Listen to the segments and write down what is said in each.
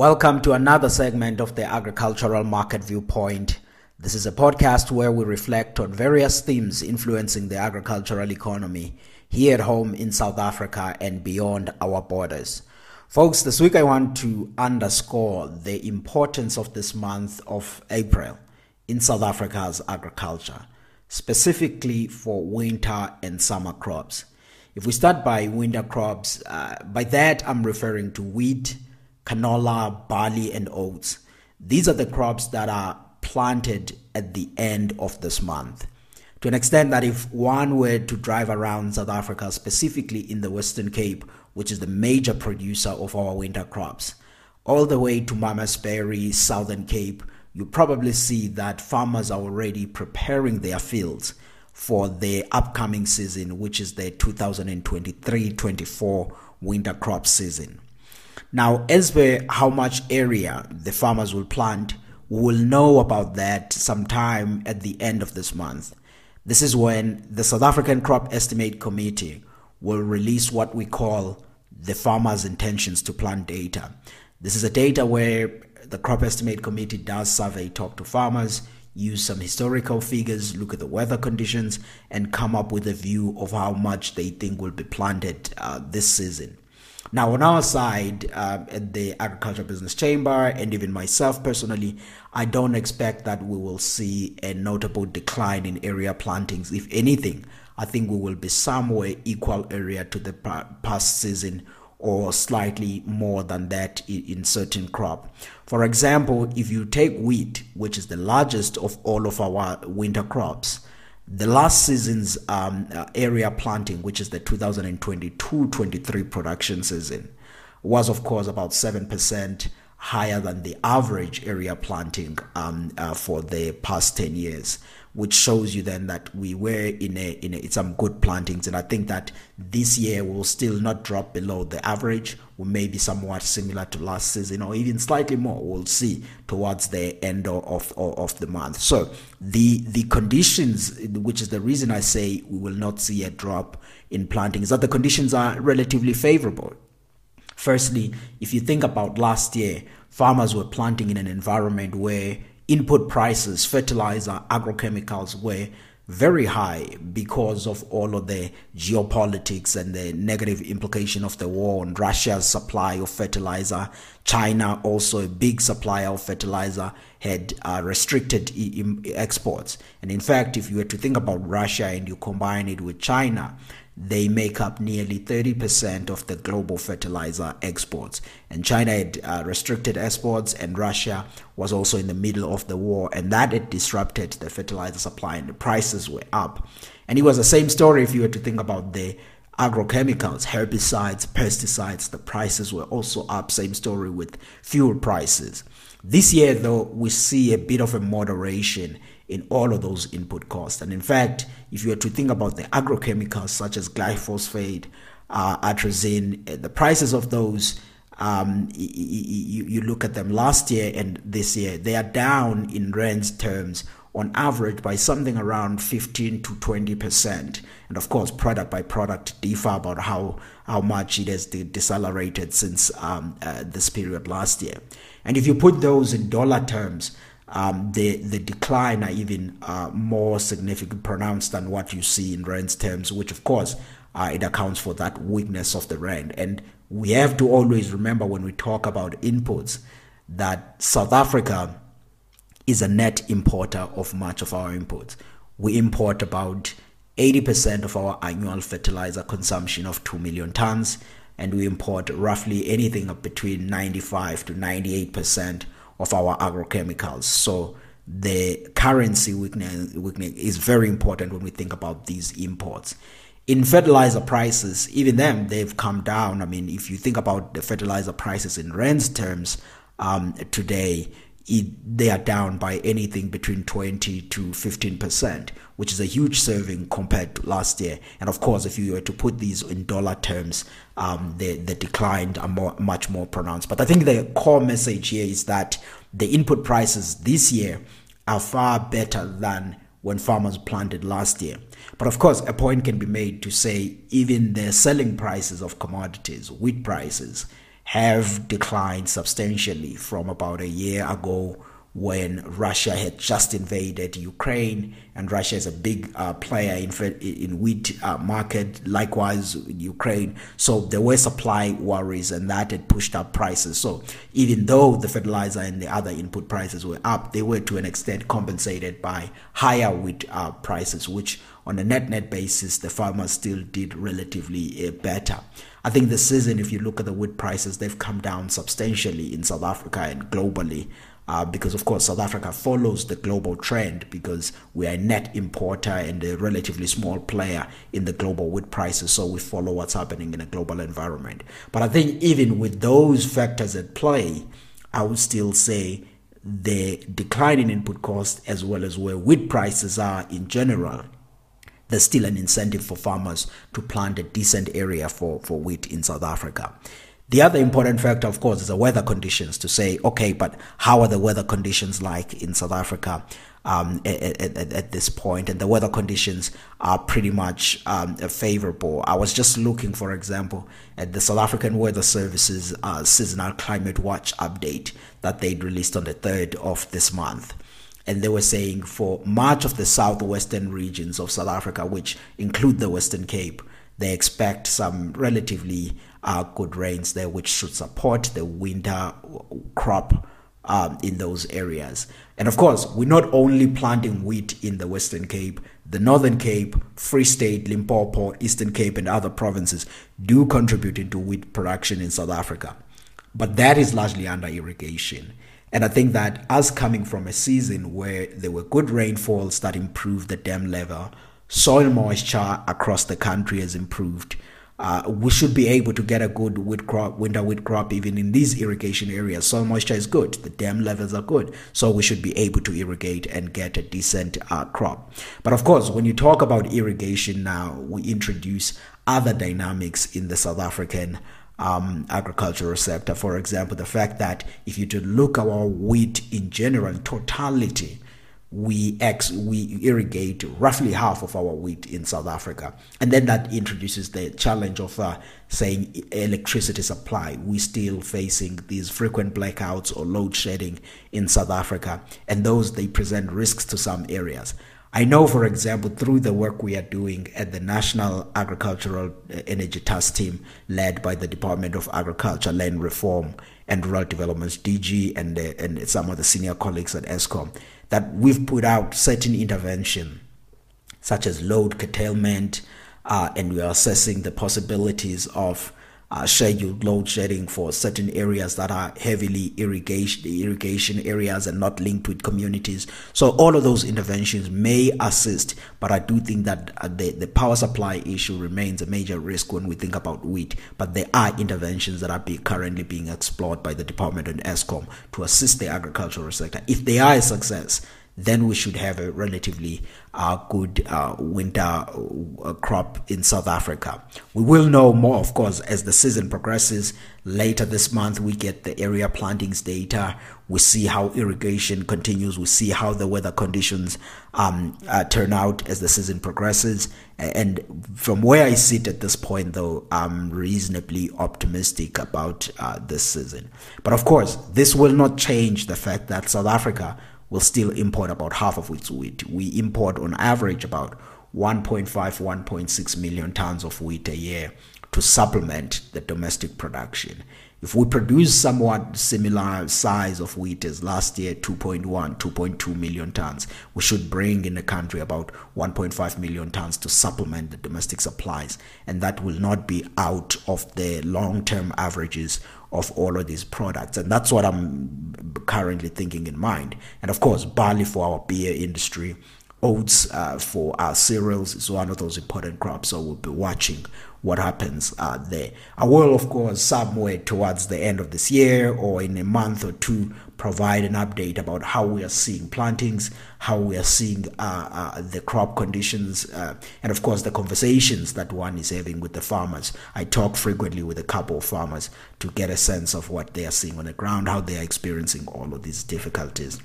Welcome to another segment of the Agricultural Market Viewpoint. This is a podcast where we reflect on various themes influencing the agricultural economy here at home in South Africa and beyond our borders. Folks, this week I want to underscore the importance of this month of April in South Africa's agriculture, specifically for winter and summer crops. If we start by winter crops, uh, by that I'm referring to wheat canola, barley, and oats. These are the crops that are planted at the end of this month. To an extent that if one were to drive around South Africa, specifically in the Western Cape, which is the major producer of our winter crops, all the way to Malmesbury, Southern Cape, you probably see that farmers are already preparing their fields for the upcoming season, which is the 2023 24 winter crop season. Now, as per how much area the farmers will plant, we will know about that sometime at the end of this month. This is when the South African Crop Estimate Committee will release what we call the farmers' intentions to plant data. This is a data where the Crop Estimate Committee does survey, talk to farmers, use some historical figures, look at the weather conditions, and come up with a view of how much they think will be planted uh, this season. Now, on our side, uh, at the Agriculture Business Chamber, and even myself personally, I don't expect that we will see a notable decline in area plantings. If anything, I think we will be somewhere equal area to the past season or slightly more than that in certain crop. For example, if you take wheat, which is the largest of all of our winter crops, the last season's um, uh, area planting, which is the 2022-23 production season, was of course about seven percent higher than the average area planting um, uh, for the past 10 years which shows you then that we were in a in, a, in some good plantings. And i think that this year will still not drop below the average. We may be somewhat similar to last season or even slightly more. We'll see towards the end of, of, of the month. So the the conditions which is the reason i say we will not see a drop in plantings that the conditions are relatively favorable. Firstly if you think about last year farmers were planting in an environment where input prices, fertilizer, agrochemicals were very high because of all of the geopolitics and the negative implication of the war on Russia's supply of fertilizer. China, also a big supplier of fertilizer, had uh, restricted e- exports. And in fact, if you were to think about Russia and you combine it with China, they make up nearly 30% of the global fertilizer exports. And China had uh, restricted exports, and Russia was also in the middle of the war, and that had disrupted the fertilizer supply, and the prices were up. And it was the same story if you were to think about the agrochemicals, herbicides, pesticides, the prices were also up. Same story with fuel prices. This year, though, we see a bit of a moderation in all of those input costs. And in fact, if you were to think about the agrochemicals such as glyphosate, uh, atrazine, eh, the prices of those, um, you, you look at them last year and this year, they are down in rands terms on average by something around 15 to 20 percent. And of course product by product differ about how how much it has decelerated since um, uh, this period last year. And if you put those in dollar terms um, the the decline are even uh, more significant pronounced than what you see in rand terms, which of course uh, it accounts for that weakness of the rand. And we have to always remember when we talk about inputs that South Africa is a net importer of much of our inputs. We import about 80% of our annual fertilizer consumption of 2 million tons, and we import roughly anything between 95 to 98% of our agrochemicals. So the currency weakness, is very important when we think about these imports. In fertilizer prices, even them, they've come down. I mean, if you think about the fertilizer prices in rands terms um, today, they are down by anything between 20 to 15 percent, which is a huge saving compared to last year. And of course, if you were to put these in dollar terms, um, the the decline are more, much more pronounced. But I think the core message here is that the input prices this year are far better than when farmers planted last year. But of course, a point can be made to say even the selling prices of commodities, wheat prices, have declined substantially from about a year ago when Russia had just invaded Ukraine, and Russia is a big uh, player in in wheat uh, market. Likewise, Ukraine. So there were supply worries, and that had pushed up prices. So even though the fertilizer and the other input prices were up, they were to an extent compensated by higher wheat uh, prices, which on a net net basis, the farmers still did relatively uh, better. I think this season, if you look at the wheat prices, they've come down substantially in South Africa and globally uh, because of course South Africa follows the global trend because we are a net importer and a relatively small player in the global wheat prices, so we follow what's happening in a global environment. But I think even with those factors at play, I would still say the decline in input cost as well as where wheat prices are in general there's still an incentive for farmers to plant a decent area for, for wheat in South Africa. The other important factor, of course, is the weather conditions to say, okay, but how are the weather conditions like in South Africa um, at, at, at, this point? And the weather conditions are pretty much um, favorable. I was just looking, for example, at the South African Weather Services uh, seasonal climate watch update that they released on the 3rd of this month and they were saying for much of the southwestern regions of South Africa, which include the Western Cape, they expect some relatively uh, good rains there, which should support the winter crop um, in those areas. And of course, we're not only planting wheat in the Western Cape, the Northern Cape, Free State, Limpopo, Eastern Cape, and other provinces do contribute into wheat production in South Africa. But that is largely under irrigation. And I think that us coming from a season where there were good rainfalls that improved the dam level, soil moisture across the country has improved uh, we should be able to get a good wheat crop, winter wheat crop, even in these irrigation areas. Soil moisture is good, the dam levels are good, so we should be able to irrigate and get a decent uh, crop. But of course, when you talk about irrigation now, we introduce other dynamics in the South African um, agricultural sector. For example, the fact that if you to look at our wheat in general, totality, we ex we irrigate roughly half of our wheat in South Africa, and then that introduces the challenge of uh, saying electricity supply. We're still facing these frequent blackouts or load shedding in South Africa, and those they present risks to some areas. I know, for example, through the work we are doing at the National Agricultural uh, Energy Task Team, led by the Department of Agriculture, Land Reform, and Rural Development DG, and uh, and some of the senior colleagues at Eskom that we've put out certain intervention, such as load curtailment, uh, and we are assessing the possibilities of uh, scheduled load shedding for certain areas that are heavily irrigation irrigation areas and not linked with communities. So all of those interventions may assist, but I do think that uh, the the power supply issue remains a major risk when we think about wheat. But there are interventions that are be, currently being explored by the department and Eskom to assist the agricultural sector. If they are a success, then we should have a relatively uh, good uh, winter uh, crop in South Africa. We will know more, of course, as the season progresses. Later this month, we get the area plantings data. We see how irrigation continues. We see how the weather conditions um, uh, turn out as the season progresses. And from where I sit at this point, though, I'm reasonably optimistic about uh, this season. But of course, this will not change the fact that South Africa will still import about half of its wheat. We import on average about 1.5, 1.6 million tons of wheat a year to supplement the domestic production. If we produce somewhat similar size of wheat as last year, 2.1, 2.2 million tons, we should bring in the country about 1.5 million tons to supplement the domestic supplies. And that will not be out of the long term averages of all of these products. And that's what I'm currently thinking in mind. And of course, barley for our beer industry, oats uh, for our cereals is one of those important crops. So we'll be watching what happens uh, there. I will, of course, somewhere towards the end of this year or in a month or two, provide an update about how we are seeing plantings, how we are seeing uh, uh, the crop conditions, uh, and of course the conversations that one is having with the farmers. I talk frequently with a couple of farmers to get a sense of what they are seeing on the ground, how they are experiencing all of these difficulties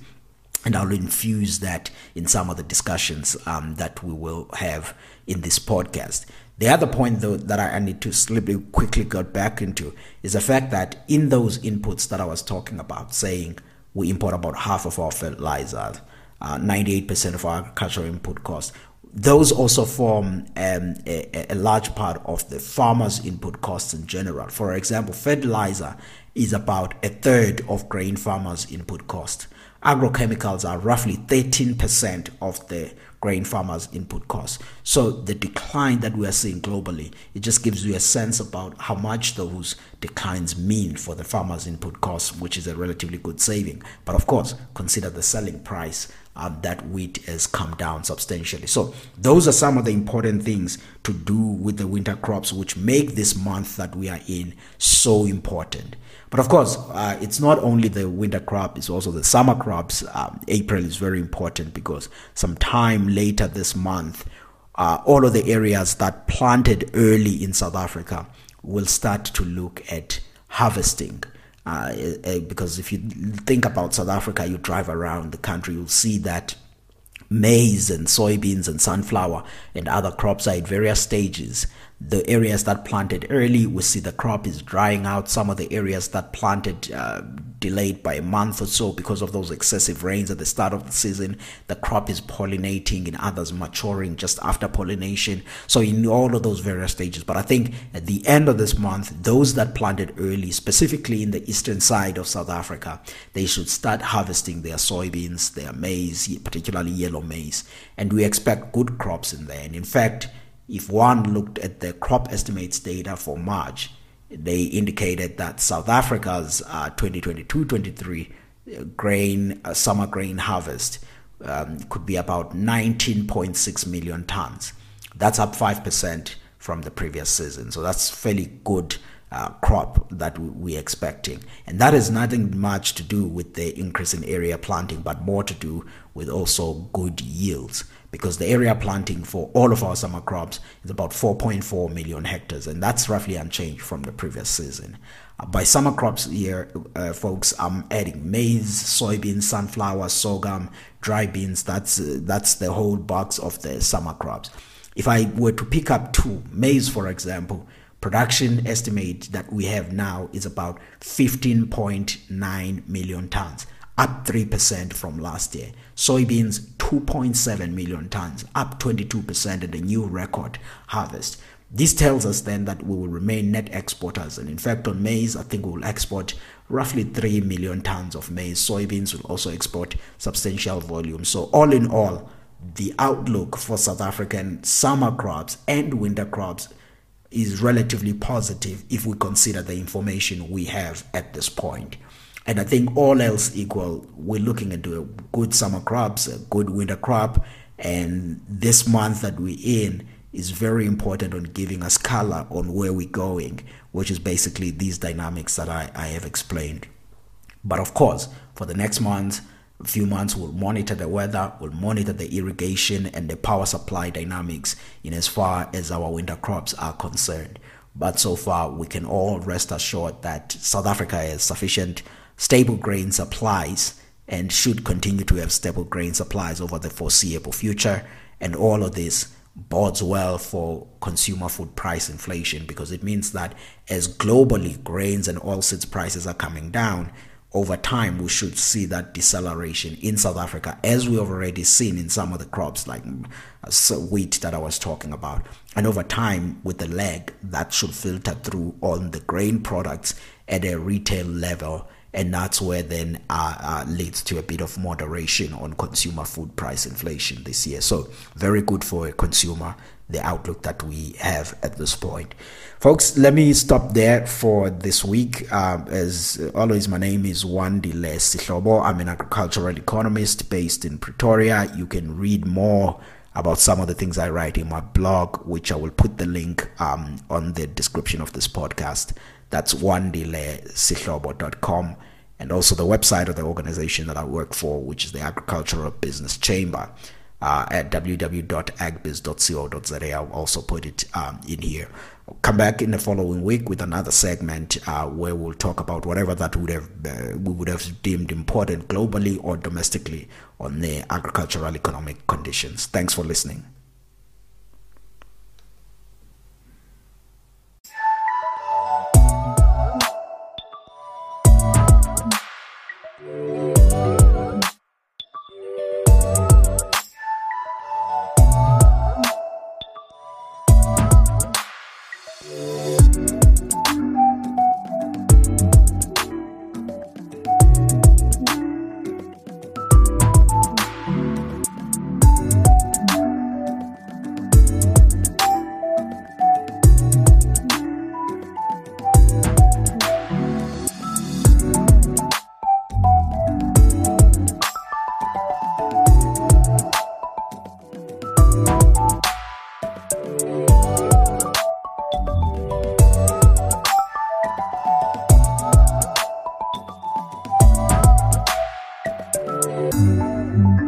and I'll infuse that in some of the discussions um, that we will have in this podcast. The other point, though, that I need to slowly quickly get back into is the fact that in those inputs that I was talking about, saying we import about half of our fertilizers, uh, 98% of our agricultural input costs, those also form um, a, a, large part of the farmer's input costs in general. For example, fertilizer is about a third of grain farmers' input cost. Agrochemicals are roughly 13% of the grain farmers' input costs. So the decline that we are seeing globally, it just gives you a sense about how much those declines mean for the farmers' input costs, which is a relatively good saving. But of course, consider the selling price um, that wheat has come down substantially. So those are some of the important things to do with the winter crops, which make this month that we are in so important. But of course, uh, it's not only the winter crop, it's also the summer crops. Um, April is very important because sometime later this month, uh, all of the areas that planted early in South Africa will start to look at harvesting. Uh, uh because if you think about South Africa, you drive around the country, you'll see that maize and soybeans and sunflower and other crops are at various stages the areas that planted early, we see the crop is drying out. Some of the areas that planted uh, delayed by a month or so because of those excessive rains at the start of the season, the crop is pollinating, and others maturing just after pollination. So, in all of those various stages. But I think at the end of this month, those that planted early, specifically in the eastern side of South Africa, they should start harvesting their soybeans, their maize, particularly yellow maize. And we expect good crops in there. And in fact, if one looked at the crop estimates data for March, they indicated that South Africa's 2022-23 uh, uh, grain uh, summer grain harvest um, could be about 19.6 million tons. That's up 5% from the previous season. So that's fairly good uh, crop that we're expecting. And that has nothing much to do with the increase in area planting, but more to do with also good yields because the area planting for all of our summer crops is about 4.4 million hectares, and that's roughly unchanged from the previous season. Uh, by summer crops here, uh, folks, I'm adding maize, soybeans, sunflower, sorghum, dry beans. That's uh, that's the whole box of the summer crops. If I were to pick up two, maize, for example, production estimate that we have now is about 15.9 million tons up 3% from last year. Soybeans, 2.7 million tons, up 22% at a new record harvest. This tells us then that we will remain net exporters. And in fact, on maize, I think we will export roughly 3 million tons of maize. Soybeans will also export substantial volume. So, all in all, the outlook for South African summer crops and winter crops is relatively positive if we consider the information we have at this point. And I think all else equal, we're looking into a good summer crops, a good winter crop, and this month that we're in is very important on giving us color on where we're going, which is basically these dynamics that I, I have explained. But of course, for the next month, a few months, we'll monitor the weather, we'll monitor the irrigation and the power supply dynamics in as far as our winter crops are concerned. But so far, we can all rest assured that South Africa has sufficient stable grain supplies and should continue to have stable grain supplies over the foreseeable future. And all of this bodes well for consumer food price inflation because it means that as globally grains and oilseeds prices are coming down, over time we should see that deceleration in South Africa, as we have already seen in some of the crops like uh, wheat that I was talking about. And over time, with the lag, that should filter through on the grain products at a retail level and that's where then uh, uh, leads to a bit of moderation on consumer food price inflation this year. So very good for a consumer the outlook that we have at this point. Folks, let me stop there for this week. Uh, as always, my name is Wandile Sihlobo. I'm an agricultural economist based in Pretoria. You can read more about some of the things I write in my blog, which I will put the link um, on the description of this podcast. That's wandilesihlobo.com and also the website of the organization that I work for, which is the Agricultural Business Chamber. Uh, at www.agbiz.co.za. I'll also put it um, in here. I'll come back in the following week with another segment uh, where we'll talk about whatever that would have uh, we would have deemed important globally or domestically on the agricultural economic conditions. Thanks for listening. Mm-hmm.